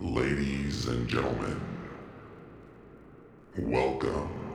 Ladies and gentlemen, welcome